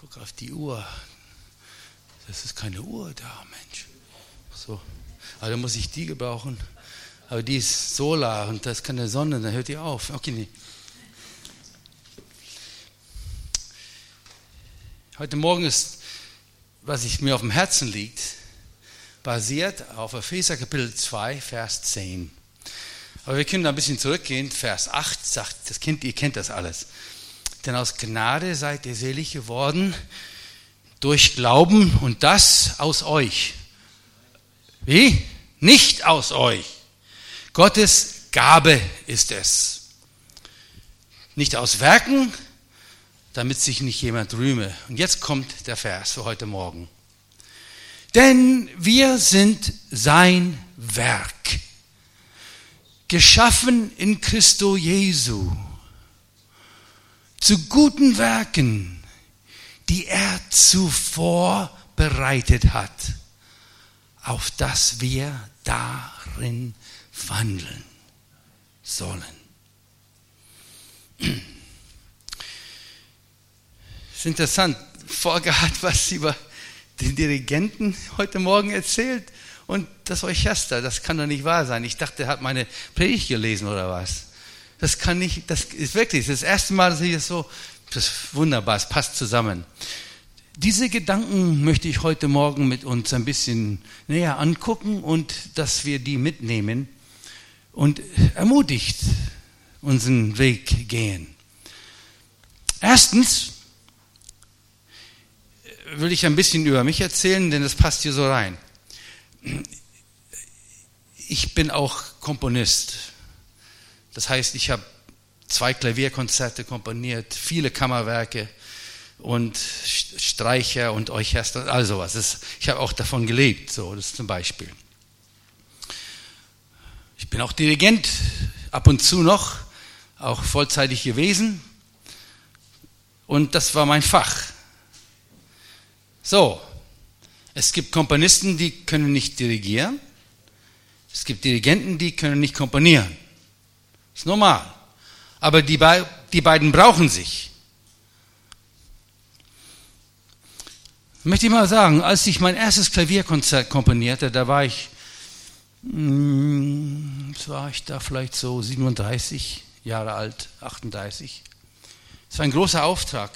Guck auf die Uhr. Das ist keine Uhr da, Mensch. So. Dann muss ich die gebrauchen. Aber die ist Solar und da ist keine Sonne, dann hört die auf. Okay, nee. Heute Morgen ist, was ich mir auf dem Herzen liegt, basiert auf Epheser Kapitel 2, Vers 10. Aber wir können da ein bisschen zurückgehen. Vers 8 sagt, das Kind, ihr kennt das alles. Denn aus Gnade seid ihr selig geworden durch Glauben und das aus euch. Wie? Nicht aus euch. Gottes Gabe ist es. Nicht aus Werken, damit sich nicht jemand rühme. Und jetzt kommt der Vers für heute Morgen. Denn wir sind sein Werk, geschaffen in Christo Jesu, zu guten Werken, die er zuvor bereitet hat, auf dass wir darin wandeln sollen. Es ist interessant, Folge hat was über den Dirigenten heute Morgen erzählt und das Orchester. Das kann doch nicht wahr sein. Ich dachte, er hat meine Predigt gelesen oder was. Das kann nicht, das ist wirklich das erste Mal, dass ich das so, das ist wunderbar, es passt zusammen. Diese Gedanken möchte ich heute Morgen mit uns ein bisschen näher angucken und dass wir die mitnehmen und ermutigt unseren Weg gehen. Erstens will ich ein bisschen über mich erzählen, denn das passt hier so rein. Ich bin auch Komponist. Das heißt, ich habe zwei Klavierkonzerte komponiert, viele Kammerwerke und Streicher und Orchester, all sowas. ich habe auch davon gelebt, so das zum Beispiel. Ich bin auch Dirigent, ab und zu noch, auch vollzeitig gewesen. Und das war mein Fach. So, es gibt Komponisten, die können nicht dirigieren. Es gibt Dirigenten, die können nicht komponieren. Ist normal. Aber die, die beiden brauchen sich. Möchte ich mal sagen, als ich mein erstes Klavierkonzert komponierte, da war ich hm, jetzt war ich da vielleicht so 37 Jahre alt, 38. Es war ein großer Auftrag.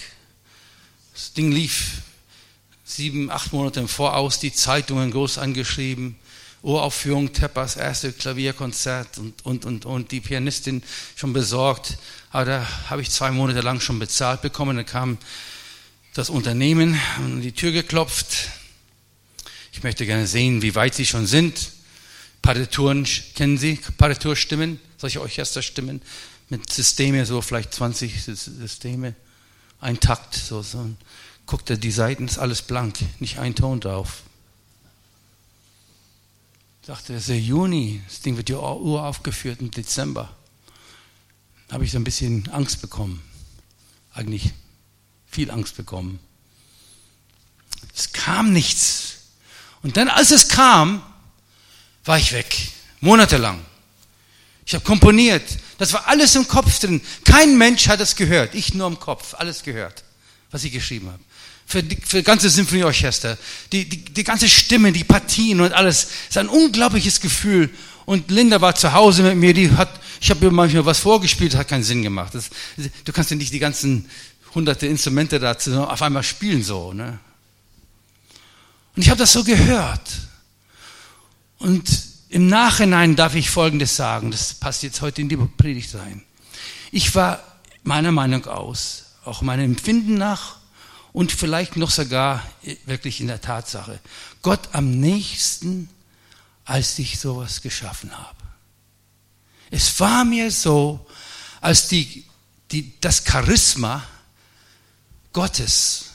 Das Ding lief sieben, acht Monate im Voraus, die Zeitungen groß angeschrieben, Uraufführung, Teppas erste Klavierkonzert und, und, und, und die Pianistin schon besorgt. Aber da habe ich zwei Monate lang schon bezahlt bekommen. Dann kam das Unternehmen an die Tür geklopft. Ich möchte gerne sehen, wie weit Sie schon sind. Partituren, kennen Sie Pariturstimmen, solche Orchesterstimmen mit Systeme, so vielleicht 20 Systeme, ein Takt, so, so. Guckt er, die Seiten ist alles blank, nicht ein Ton drauf. Er, es ist Juni, das Ding wird ja Uhr aufgeführt im Dezember. Da habe ich so ein bisschen Angst bekommen. Eigentlich viel Angst bekommen. Es kam nichts. Und dann, als es kam, war ich weg. Monatelang. Ich habe komponiert. Das war alles im Kopf drin. Kein Mensch hat es gehört. Ich nur im Kopf. Alles gehört, was ich geschrieben habe. Für, die, für ganze Symphonieorchester. Die, die, die ganze Stimme, die Partien und alles. Es ist ein unglaubliches Gefühl. Und Linda war zu Hause mit mir. Die hat, ich habe ihr manchmal was vorgespielt, hat keinen Sinn gemacht. Das, du kannst ja nicht die ganzen hunderte Instrumente dazu auf einmal spielen so. Ne? Und ich habe das so gehört. Und im Nachhinein darf ich Folgendes sagen, das passt jetzt heute in die Predigt rein. Ich war meiner Meinung aus, auch meinem Empfinden nach und vielleicht noch sogar wirklich in der Tatsache, Gott am nächsten, als ich sowas geschaffen habe. Es war mir so, als die, die, das Charisma Gottes,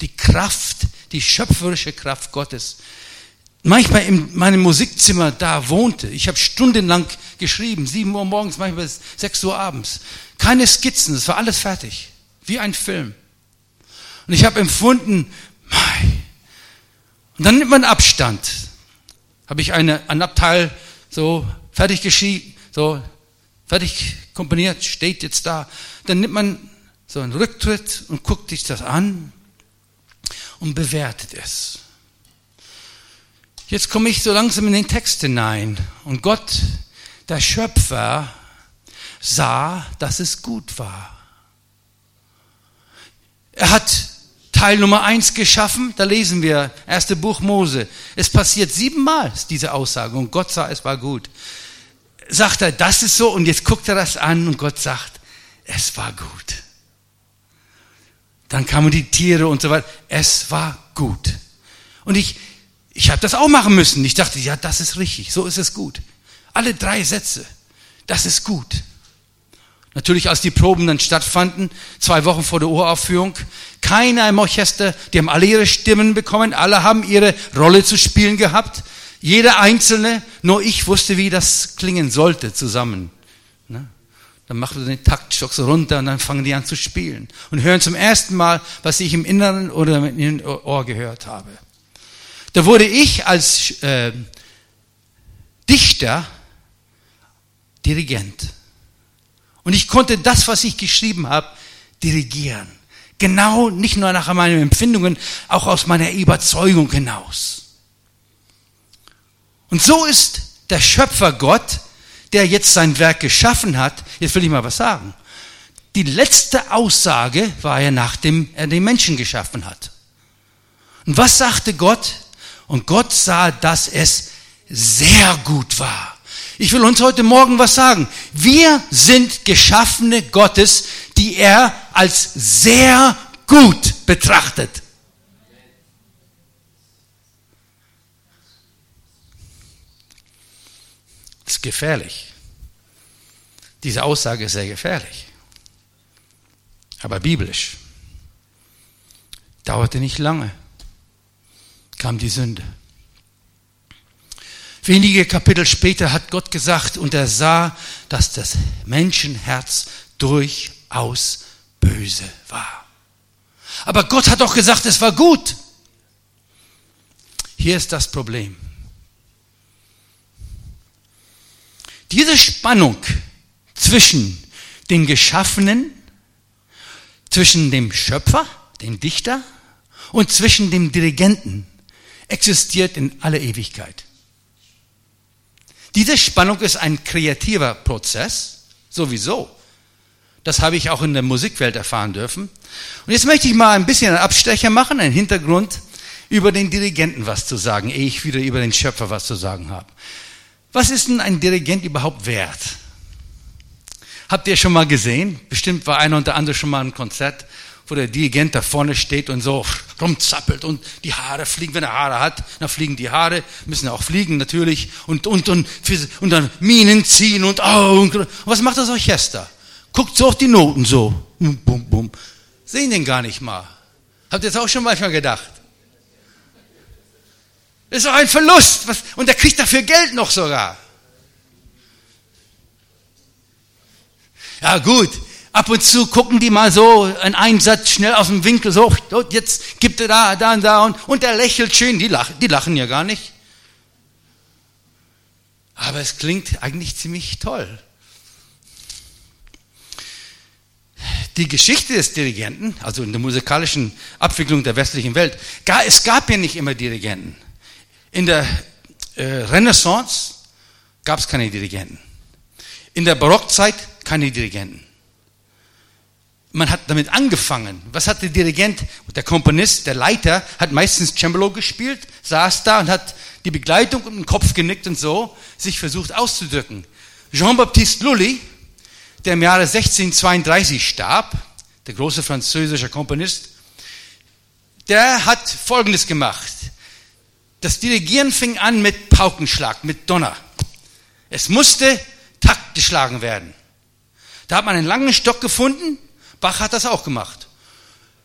die Kraft, die schöpferische Kraft Gottes manchmal in meinem Musikzimmer da wohnte. Ich habe stundenlang geschrieben, sieben Uhr morgens, manchmal sechs Uhr abends. Keine Skizzen, es war alles fertig, wie ein Film. Und ich habe empfunden, mei. und dann nimmt man Abstand. Habe ich eine, ein Abteil so fertig geschrieben, so fertig komponiert, steht jetzt da. Dann nimmt man so einen Rücktritt und guckt sich das an und bewertet es. Jetzt komme ich so langsam in den Text hinein und Gott, der Schöpfer, sah, dass es gut war. Er hat Teil Nummer eins geschaffen, da lesen wir, erste Buch Mose. Es passiert siebenmal, diese Aussage, und Gott sah, es war gut. Sagt er, das ist so, und jetzt guckt er das an, und Gott sagt, es war gut. Dann kamen die Tiere und so weiter. Es war gut. Und ich, ich habe das auch machen müssen. Ich dachte, ja, das ist richtig, so ist es gut. Alle drei Sätze, das ist gut. Natürlich, als die Proben dann stattfanden, zwei Wochen vor der Uraufführung, keiner im Orchester, die haben alle ihre Stimmen bekommen, alle haben ihre Rolle zu spielen gehabt, jeder Einzelne, nur ich wusste, wie das klingen sollte zusammen. Ne? Dann machen wir den Taktstock so runter und dann fangen die an zu spielen und hören zum ersten Mal, was ich im Inneren oder im Ohr gehört habe. Da wurde ich als äh, Dichter Dirigent. Und ich konnte das, was ich geschrieben habe, dirigieren. Genau, nicht nur nach meinen Empfindungen, auch aus meiner Überzeugung hinaus. Und so ist der Schöpfer Gott, der jetzt sein Werk geschaffen hat, jetzt will ich mal was sagen. Die letzte Aussage war ja, nachdem er den Menschen geschaffen hat. Und was sagte Gott? Und Gott sah, dass es sehr gut war. Ich will uns heute Morgen was sagen. Wir sind Geschaffene Gottes, die er als sehr gut betrachtet. Das ist gefährlich. Diese Aussage ist sehr gefährlich. Aber biblisch. Dauerte nicht lange. Kam die Sünde. Wenige Kapitel später hat Gott gesagt, und er sah, dass das Menschenherz durchaus böse war. Aber Gott hat doch gesagt, es war gut. Hier ist das Problem. Diese Spannung zwischen dem Geschaffenen, zwischen dem Schöpfer, dem Dichter und zwischen dem Dirigenten existiert in aller Ewigkeit. Diese Spannung ist ein kreativer Prozess, sowieso. Das habe ich auch in der Musikwelt erfahren dürfen. Und jetzt möchte ich mal ein bisschen einen Abstecher machen, einen Hintergrund über den Dirigenten was zu sagen, ehe ich wieder über den Schöpfer was zu sagen habe. Was ist denn ein Dirigent überhaupt wert? Habt ihr schon mal gesehen? Bestimmt war einer unter anderem schon mal ein Konzert, wo der Dirigent da vorne steht und so rumzappelt und die Haare fliegen, wenn er Haare hat, dann fliegen die Haare, müssen auch fliegen natürlich und, und, und, und dann Minen ziehen und Augen. Und was macht das Orchester? Guckt so auf die Noten so. Bum, bum, bum. Sehen den gar nicht mal. Habt ihr das auch schon manchmal gedacht? Das ist doch ein Verlust. Was, und er kriegt dafür Geld noch sogar. Ja gut, Ab und zu gucken die mal so einen Einsatz schnell aus dem Winkel, so, jetzt gibt er da, da und da und, und er lächelt schön. Die lachen, die lachen ja gar nicht. Aber es klingt eigentlich ziemlich toll. Die Geschichte des Dirigenten, also in der musikalischen Abwicklung der westlichen Welt, es gab ja nicht immer Dirigenten. In der äh, Renaissance gab es keine Dirigenten. In der Barockzeit keine Dirigenten man hat damit angefangen. Was hat der Dirigent, der Komponist, der Leiter, hat meistens Cembalo gespielt, saß da und hat die Begleitung und den Kopf genickt und so sich versucht auszudrücken. Jean-Baptiste Lully, der im Jahre 1632 starb, der große französische Komponist, der hat Folgendes gemacht. Das Dirigieren fing an mit Paukenschlag, mit Donner. Es musste Takt geschlagen werden. Da hat man einen langen Stock gefunden, Bach hat das auch gemacht.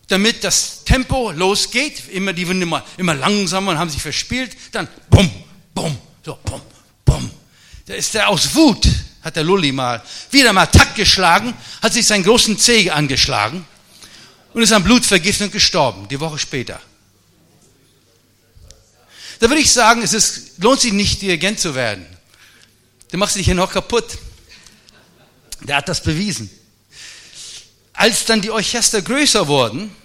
Damit das Tempo losgeht, immer die Winde immer, immer langsamer und haben sich verspielt, dann bum, bum, so bum, bum. Da ist er aus Wut, hat der Lulli mal, wieder mal Takt geschlagen, hat sich seinen großen Zeh angeschlagen und ist an Blutvergiftung gestorben, die Woche später. Da würde ich sagen, es ist, lohnt sich nicht, Dirigent zu werden. Du machst dich hier noch kaputt. Der hat das bewiesen als dann die Orchester größer wurden,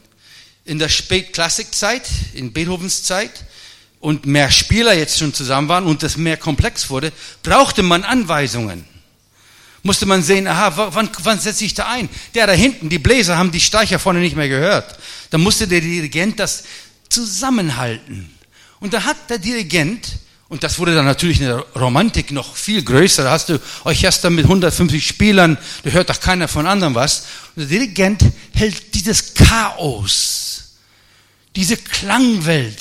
in der Spätklassikzeit, in Beethovens Zeit, und mehr Spieler jetzt schon zusammen waren und das mehr komplex wurde, brauchte man Anweisungen. Musste man sehen, aha, wann, wann setze ich da ein? Der da hinten, die Bläser haben die Streicher vorne nicht mehr gehört. Da musste der Dirigent das zusammenhalten. Und da hat der Dirigent, und das wurde dann natürlich in der Romantik noch viel größer, da hast du Orchester mit 150 Spielern, da hört doch keiner von anderen was. Und der Dirigent hält dieses Chaos, diese Klangwelt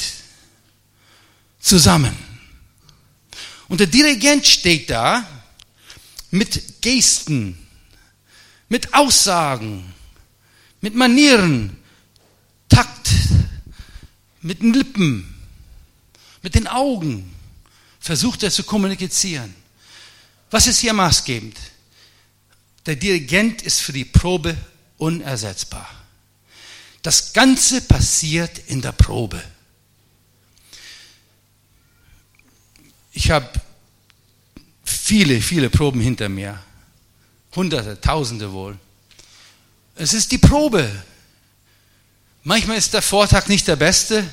zusammen. Und der Dirigent steht da mit Gesten, mit Aussagen, mit Manieren, Takt, mit den Lippen, mit den Augen, versucht er zu kommunizieren. Was ist hier maßgebend? Der Dirigent ist für die Probe unersetzbar. Das Ganze passiert in der Probe. Ich habe viele, viele Proben hinter mir. Hunderte, Tausende wohl. Es ist die Probe. Manchmal ist der Vortrag nicht der beste.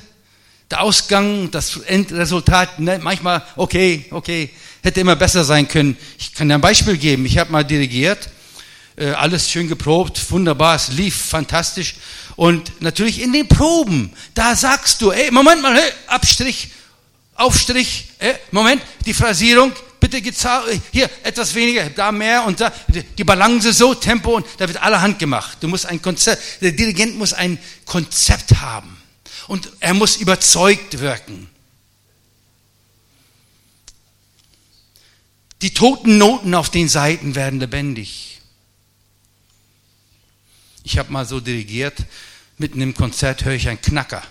Der Ausgang, das Endresultat, ne, manchmal, okay, okay, hätte immer besser sein können. Ich kann dir ein Beispiel geben. Ich habe mal dirigiert, äh, alles schön geprobt, wunderbar, es lief fantastisch. Und natürlich in den Proben, da sagst du, ey, Moment mal, hey, Abstrich, Aufstrich, äh, Moment, die Phrasierung, bitte hier etwas weniger, da mehr und da, die Balance so, Tempo und da wird allerhand gemacht. Du musst ein Konzept, der Dirigent muss ein Konzept haben und er muss überzeugt wirken. Die toten Noten auf den Seiten werden lebendig. Ich habe mal so dirigiert, mitten im Konzert höre ich einen Knacker.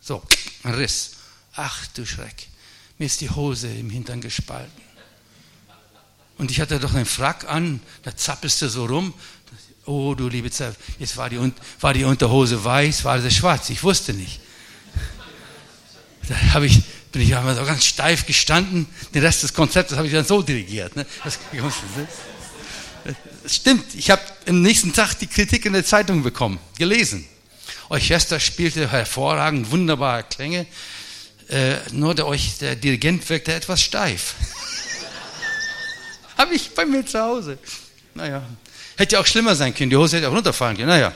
So, ein Riss. Ach du Schreck, mir ist die Hose im Hintern gespalten. Und ich hatte doch einen Frack an, da zappelst du so rum. Oh, du liebe Zeit, jetzt war die, war die Unterhose weiß, war sie schwarz, ich wusste nicht. Da ich, bin ich einmal so ganz steif gestanden, den Rest des Konzeptes habe ich dann so dirigiert. Ne? Das, das stimmt, ich habe am nächsten Tag die Kritik in der Zeitung bekommen, gelesen. Orchester spielte hervorragend, wunderbare Klänge, äh, nur der, der Dirigent wirkte etwas steif. Habe ich bei mir zu Hause. Naja, hätte ja auch schlimmer sein können. Die Hose hätte auch runterfallen können. Naja.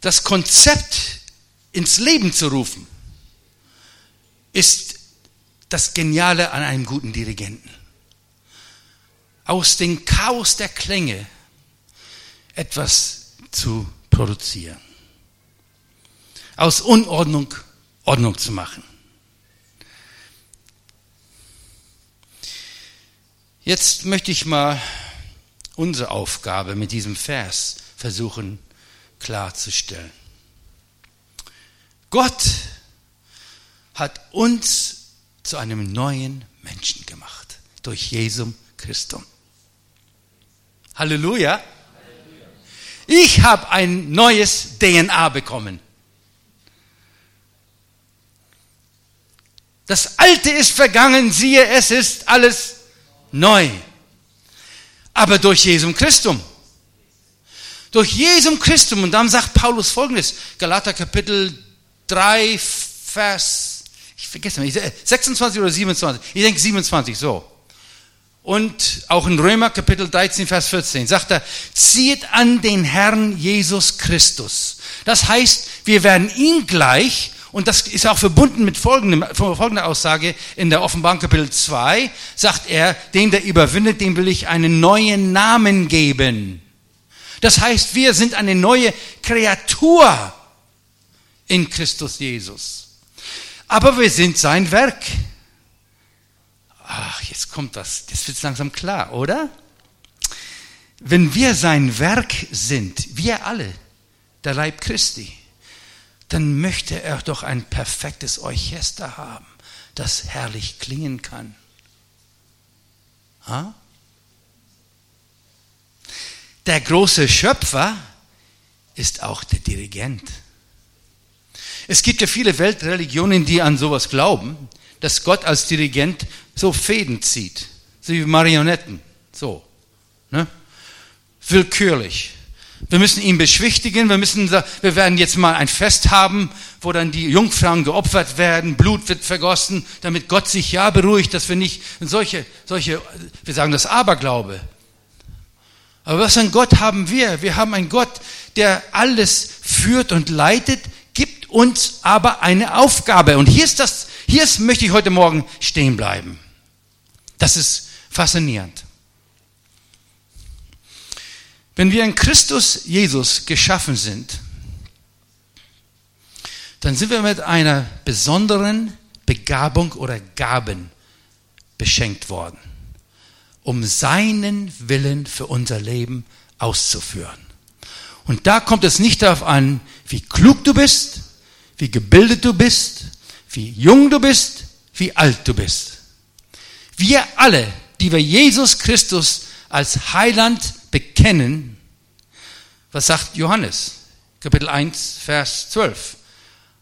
Das Konzept ins Leben zu rufen, ist das Geniale an einem guten Dirigenten. Aus dem Chaos der Klänge etwas zu produzieren. Aus Unordnung Ordnung zu machen. Jetzt möchte ich mal unsere Aufgabe mit diesem Vers versuchen klarzustellen. Gott hat uns zu einem neuen Menschen gemacht durch Jesum Christum. Halleluja. Ich habe ein neues DNA bekommen. Das Alte ist vergangen, siehe, es ist alles neu. Aber durch Jesum Christum. Durch Jesum Christum. Und dann sagt Paulus folgendes, Galater Kapitel 3, Vers, ich vergesse mal, 26 oder 27, ich denke 27, so. Und auch in Römer Kapitel 13, Vers 14 sagt er, zieht an den Herrn Jesus Christus. Das heißt, wir werden ihn gleich und das ist auch verbunden mit folgendem, folgender Aussage in der Offenbarung Kapitel 2, sagt er, dem der überwindet, dem will ich einen neuen Namen geben. Das heißt, wir sind eine neue Kreatur in Christus Jesus. Aber wir sind sein Werk. Ach, jetzt kommt das, das wird langsam klar, oder? Wenn wir sein Werk sind, wir alle, der Leib Christi, dann möchte er doch ein perfektes Orchester haben, das herrlich klingen kann. Ha? Der große Schöpfer ist auch der Dirigent. Es gibt ja viele Weltreligionen, die an sowas glauben, dass Gott als Dirigent so Fäden zieht, so wie Marionetten, so. Ne? willkürlich. Wir müssen ihn beschwichtigen. Wir müssen, wir werden jetzt mal ein Fest haben, wo dann die Jungfrauen geopfert werden, Blut wird vergossen, damit Gott sich ja beruhigt, dass wir nicht solche, solche, wir sagen das Aberglaube. Aber was ein Gott haben wir? Wir haben einen Gott, der alles führt und leitet, gibt uns aber eine Aufgabe. Und hier ist das, hier ist, möchte ich heute Morgen stehen bleiben. Das ist faszinierend. Wenn wir in Christus Jesus geschaffen sind, dann sind wir mit einer besonderen Begabung oder Gaben beschenkt worden, um seinen Willen für unser Leben auszuführen. Und da kommt es nicht darauf an, wie klug du bist, wie gebildet du bist, wie jung du bist, wie alt du bist. Wir alle, die wir Jesus Christus als Heiland bekennen, was sagt Johannes? Kapitel 1, Vers 12.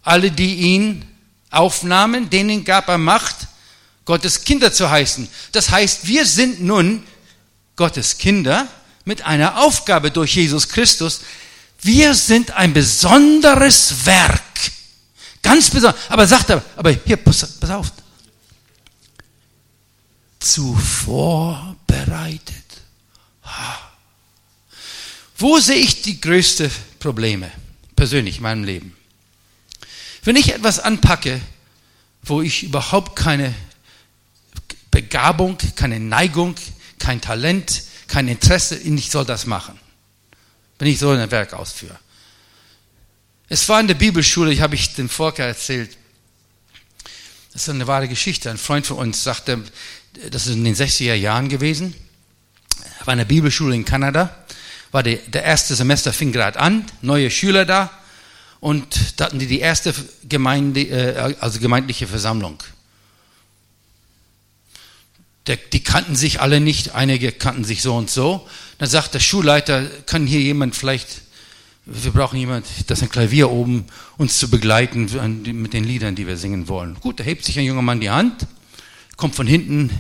Alle, die ihn aufnahmen, denen gab er Macht, Gottes Kinder zu heißen. Das heißt, wir sind nun Gottes Kinder mit einer Aufgabe durch Jesus Christus. Wir sind ein besonderes Werk. Ganz besonders. Aber sagt er, aber hier, pass, pass auf. Zuvor bereitet. Wo sehe ich die größten Probleme persönlich in meinem Leben? Wenn ich etwas anpacke, wo ich überhaupt keine Begabung, keine Neigung, kein Talent, kein Interesse, ich soll das machen, wenn ich so ein Werk ausführe. Es war in der Bibelschule, ich habe ich dem Volker erzählt, das ist eine wahre Geschichte. Ein Freund von uns sagte, das ist in den 60er Jahren gewesen, war in der Bibelschule in Kanada war die, der erste Semester fing gerade an, neue Schüler da und da hatten die die erste Gemeinde, äh, also gemeindliche Versammlung. Der, die kannten sich alle nicht, einige kannten sich so und so. Dann sagt der Schulleiter, kann hier jemand vielleicht, wir brauchen jemand, das ein Klavier oben, uns zu begleiten mit den Liedern, die wir singen wollen. Gut, da hebt sich ein junger Mann die Hand, kommt von hinten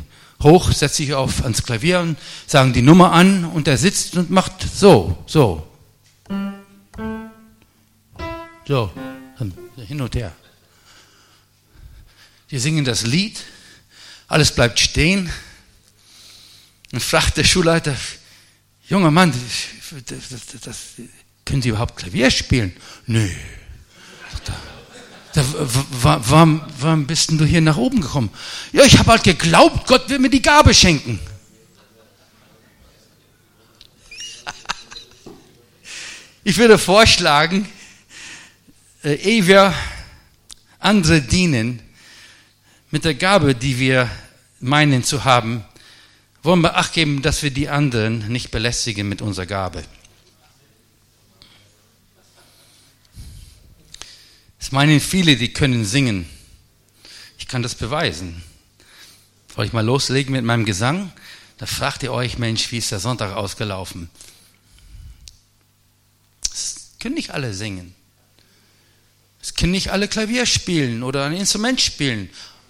hoch, setzt sich auf ans Klavier und sagen die Nummer an und er sitzt und macht so, so. So, hin und her. Wir singen das Lied, alles bleibt stehen. Und fragt der Schulleiter, junger Mann, das, das, das, können Sie überhaupt Klavier spielen? Nö. Warum, warum bist denn du hier nach oben gekommen? Ja, ich habe halt geglaubt, Gott will mir die Gabe schenken. Ich würde vorschlagen, äh, ehe wir andere dienen, mit der Gabe, die wir meinen zu haben, wollen wir Acht geben, dass wir die anderen nicht belästigen mit unserer Gabe. Es meinen viele, die können singen. Ich kann das beweisen. Soll ich mal loslegen mit meinem Gesang? Da fragt ihr euch, Mensch, wie ist der Sonntag ausgelaufen? Es können nicht alle singen. Es können nicht alle Klavier spielen oder ein Instrument spielen.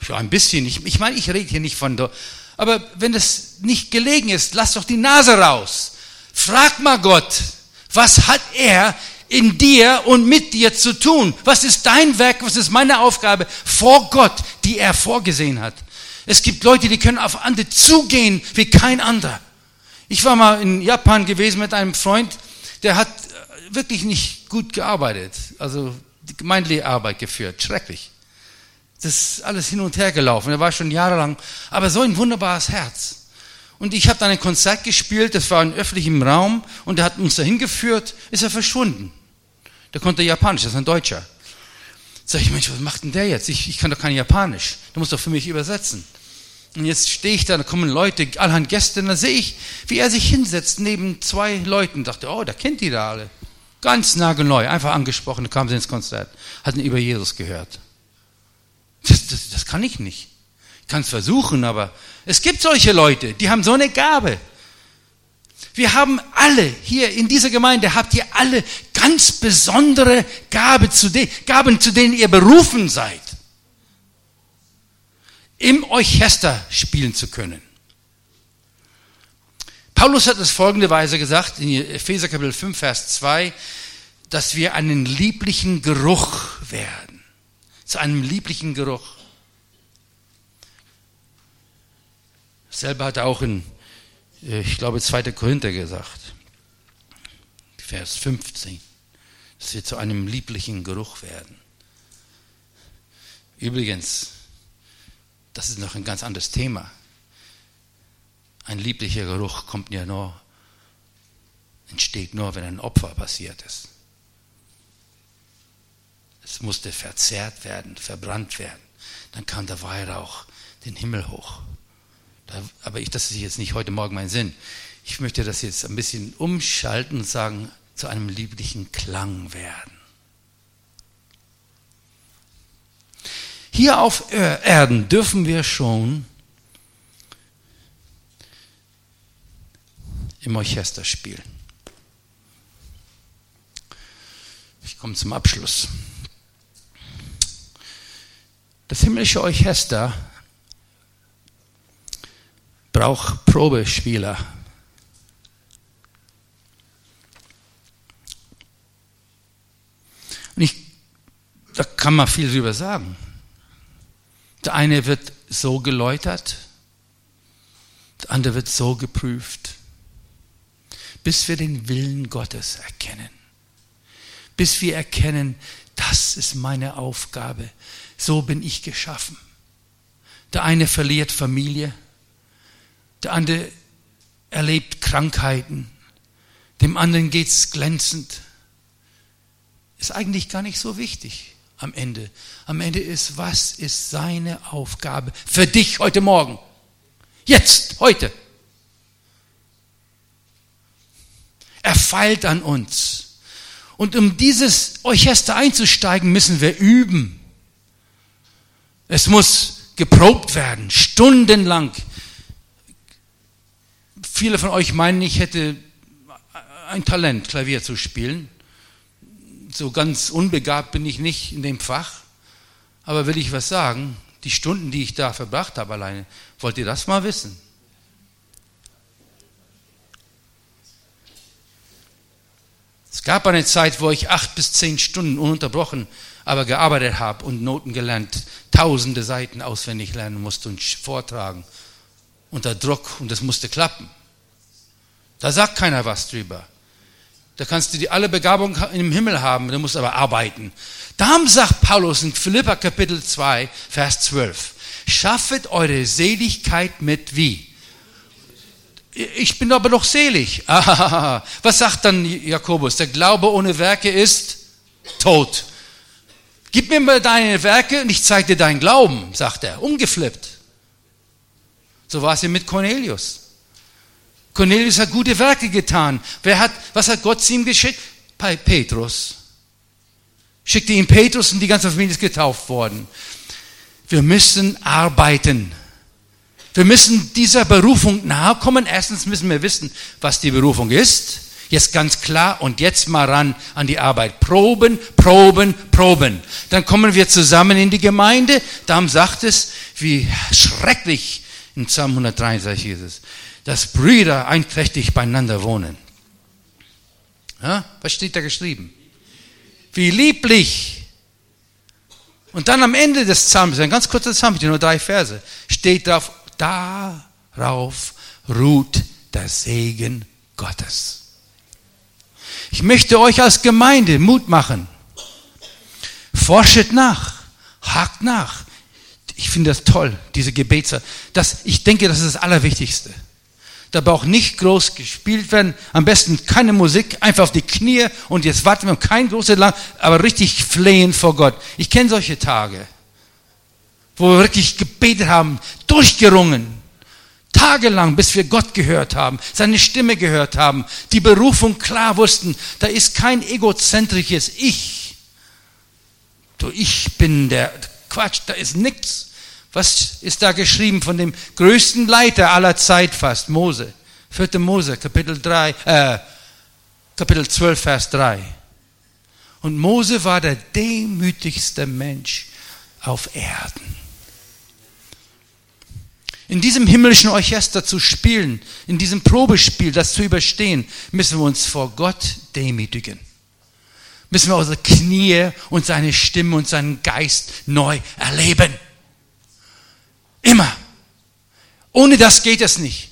Ja, ein bisschen. Ich, ich meine, ich rede hier nicht von. Aber wenn es nicht gelegen ist, lass doch die Nase raus. Frag mal Gott, was hat er in dir und mit dir zu tun. Was ist dein Werk, was ist meine Aufgabe vor Gott, die er vorgesehen hat? Es gibt Leute, die können auf andere zugehen wie kein anderer. Ich war mal in Japan gewesen mit einem Freund, der hat äh, wirklich nicht gut gearbeitet, also die gemeindliche Arbeit geführt, schrecklich. Das alles hin und her gelaufen. Er war schon jahrelang, aber so ein wunderbares Herz. Und ich habe dann ein Konzert gespielt, das war in öffentlichem Raum und er hat uns dahin geführt, ist er verschwunden. Der konnte Japanisch, das ist ein Deutscher. Sag ich, Mensch, was macht denn der jetzt? Ich, ich kann doch kein Japanisch. Du musst doch für mich übersetzen. Und jetzt stehe ich da, da kommen Leute, allerhand Gäste, und da sehe ich, wie er sich hinsetzt neben zwei Leuten. Dachte, oh, der kennt die da alle. Ganz nagelneu, einfach angesprochen, da kamen sie ins Konzert, hatten über Jesus gehört. Das, das, das kann ich nicht. Ich kann es versuchen, aber es gibt solche Leute, die haben so eine Gabe. Wir haben alle hier in dieser Gemeinde, habt ihr alle ganz besondere Gabe zu den, Gaben, zu denen ihr berufen seid, im Orchester spielen zu können. Paulus hat es folgende Weise gesagt in Epheser Kapitel 5, Vers 2, dass wir einen lieblichen Geruch werden. Zu einem lieblichen Geruch. Selber hat er auch in, äh, ich glaube, 2. Korinther gesagt, Vers 15, dass wir zu einem lieblichen Geruch werden. Übrigens, das ist noch ein ganz anderes Thema. Ein lieblicher Geruch kommt ja nur, entsteht nur, wenn ein Opfer passiert ist. Es musste verzehrt werden, verbrannt werden. Dann kam der Weihrauch den Himmel hoch. aber ich, das ist jetzt nicht heute Morgen mein Sinn. Ich möchte das jetzt ein bisschen umschalten und sagen, zu einem lieblichen Klang werden. Hier auf Erden dürfen wir schon im Orchester spielen. Ich komme zum Abschluss. Das himmlische Orchester braucht Probespieler. Und ich, da kann man viel drüber sagen. Der eine wird so geläutert, der andere wird so geprüft, bis wir den Willen Gottes erkennen. Bis wir erkennen, das ist meine Aufgabe, so bin ich geschaffen. Der eine verliert Familie, der andere erlebt Krankheiten, dem anderen geht es glänzend. Ist eigentlich gar nicht so wichtig am Ende. Am Ende ist, was ist seine Aufgabe für dich heute Morgen? Jetzt, heute. Er feilt an uns. Und um dieses Orchester einzusteigen, müssen wir üben. Es muss geprobt werden, stundenlang. Viele von euch meinen, ich hätte ein Talent, Klavier zu spielen so ganz unbegabt bin ich nicht in dem Fach. Aber will ich was sagen, die Stunden, die ich da verbracht habe alleine, wollt ihr das mal wissen? Es gab eine Zeit, wo ich acht bis zehn Stunden ununterbrochen aber gearbeitet habe und Noten gelernt, tausende Seiten auswendig lernen musste und vortragen unter Druck und das musste klappen. Da sagt keiner was drüber. Da kannst du die alle Begabung im Himmel haben, du musst aber arbeiten. Darum sagt Paulus in Philippa Kapitel 2, Vers 12, schaffet eure Seligkeit mit wie? Ich bin aber doch selig. Was sagt dann Jakobus? Der Glaube ohne Werke ist tot. Gib mir mal deine Werke und ich zeige dir deinen Glauben, sagt er, umgeflippt. So war es ja mit Cornelius. Cornelius hat gute Werke getan. Wer hat, was hat Gott zu ihm geschickt? Petrus. Schickte ihm Petrus und die ganze Familie ist getauft worden. Wir müssen arbeiten. Wir müssen dieser Berufung nahe kommen. Erstens müssen wir wissen, was die Berufung ist. Jetzt ganz klar und jetzt mal ran an die Arbeit. Proben, proben, proben. Dann kommen wir zusammen in die Gemeinde. Darum sagt es, wie schrecklich in Psalm 163 ist es dass Brüder einträchtig beieinander wohnen. Ja, was steht da geschrieben? Wie lieblich. Und dann am Ende des Psalms, ein ganz kurzer Psalm, nur drei Verse, steht drauf, darauf ruht der Segen Gottes. Ich möchte euch als Gemeinde Mut machen. Forschet nach, hakt nach. Ich finde das toll, diese Gebetszeit. Das, ich denke, das ist das Allerwichtigste. Da braucht nicht groß gespielt werden. Am besten keine Musik, einfach auf die Knie und jetzt warten wir kein großes Lang, aber richtig flehen vor Gott. Ich kenne solche Tage, wo wir wirklich gebetet haben, durchgerungen, tagelang, bis wir Gott gehört haben, seine Stimme gehört haben, die Berufung klar wussten. Da ist kein egozentrisches Ich. Du, ich bin der Quatsch, da ist nichts. Was ist da geschrieben von dem größten Leiter aller Zeit fast, Mose? 4. Mose, Kapitel 3, äh, Kapitel 12, Vers 3. Und Mose war der demütigste Mensch auf Erden. In diesem himmlischen Orchester zu spielen, in diesem Probespiel, das zu überstehen, müssen wir uns vor Gott demütigen. Müssen wir unsere Knie und seine Stimme und seinen Geist neu erleben. Immer. Ohne das geht es nicht.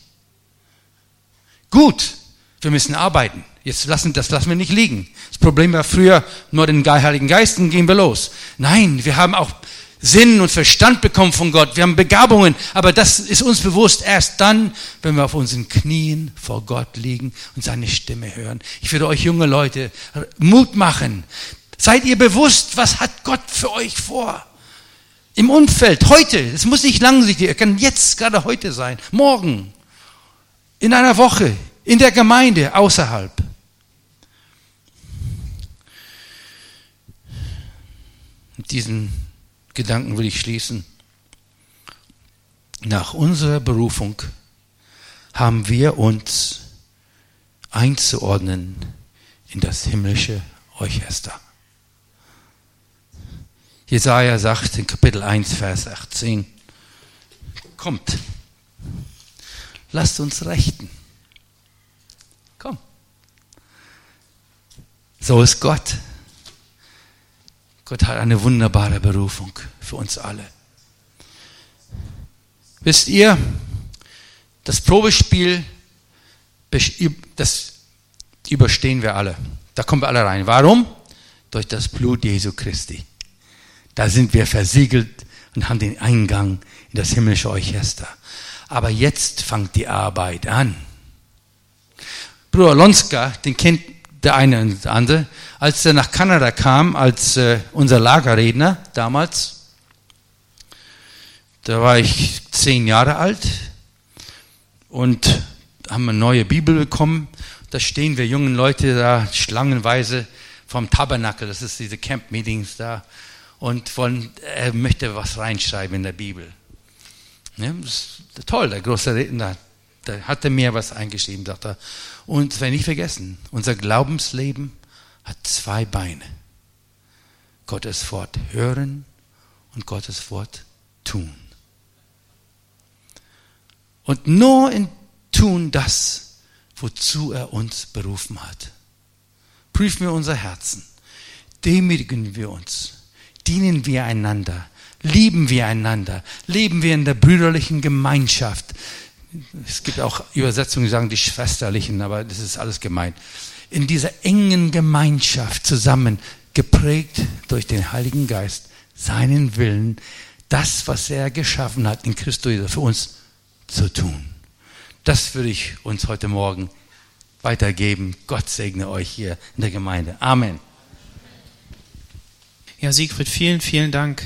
Gut, wir müssen arbeiten. Jetzt lassen, das lassen wir nicht liegen. Das Problem war früher nur den Heiligen Geist und gehen wir los. Nein, wir haben auch Sinn und Verstand bekommen von Gott. Wir haben Begabungen, aber das ist uns bewusst erst dann, wenn wir auf unseren Knien vor Gott liegen und seine Stimme hören. Ich würde euch junge Leute Mut machen. Seid ihr bewusst, was hat Gott für euch vor? Im Umfeld, heute, es muss nicht langsichtig, es kann jetzt gerade heute sein, morgen, in einer Woche, in der Gemeinde, außerhalb. Mit diesen Gedanken will ich schließen. Nach unserer Berufung haben wir uns einzuordnen in das himmlische Orchester. Jesaja sagt in Kapitel 1, Vers 18, kommt, lasst uns rechten. Komm. So ist Gott. Gott hat eine wunderbare Berufung für uns alle. Wisst ihr, das Probespiel, das überstehen wir alle. Da kommen wir alle rein. Warum? Durch das Blut Jesu Christi. Da sind wir versiegelt und haben den Eingang in das himmlische Orchester. Aber jetzt fängt die Arbeit an. Bruder Lonska, den kennt der eine und der andere, als er nach Kanada kam, als äh, unser Lagerredner damals, da war ich zehn Jahre alt und haben eine neue Bibel bekommen. Da stehen wir jungen Leute da schlangenweise vom Tabernakel, das ist diese Camp-Meetings da, und wollen, er möchte was reinschreiben in der Bibel. Ja, toll, der große Redner, da hat er mir was eingeschrieben, sagt er. Und wenn nicht vergessen, unser Glaubensleben hat zwei Beine. Gottes Wort hören und Gottes Wort tun. Und nur in tun das, wozu er uns berufen hat. Prüfen wir unser Herzen. Demütigen wir uns. Dienen wir einander. Lieben wir einander. Leben wir in der brüderlichen Gemeinschaft es gibt auch Übersetzungen, die sagen die schwesterlichen, aber das ist alles gemeint. In dieser engen Gemeinschaft zusammen, geprägt durch den Heiligen Geist, seinen Willen, das, was er geschaffen hat in Christus für uns zu tun. Das würde ich uns heute Morgen weitergeben. Gott segne euch hier in der Gemeinde. Amen. Ja, Siegfried, vielen, vielen Dank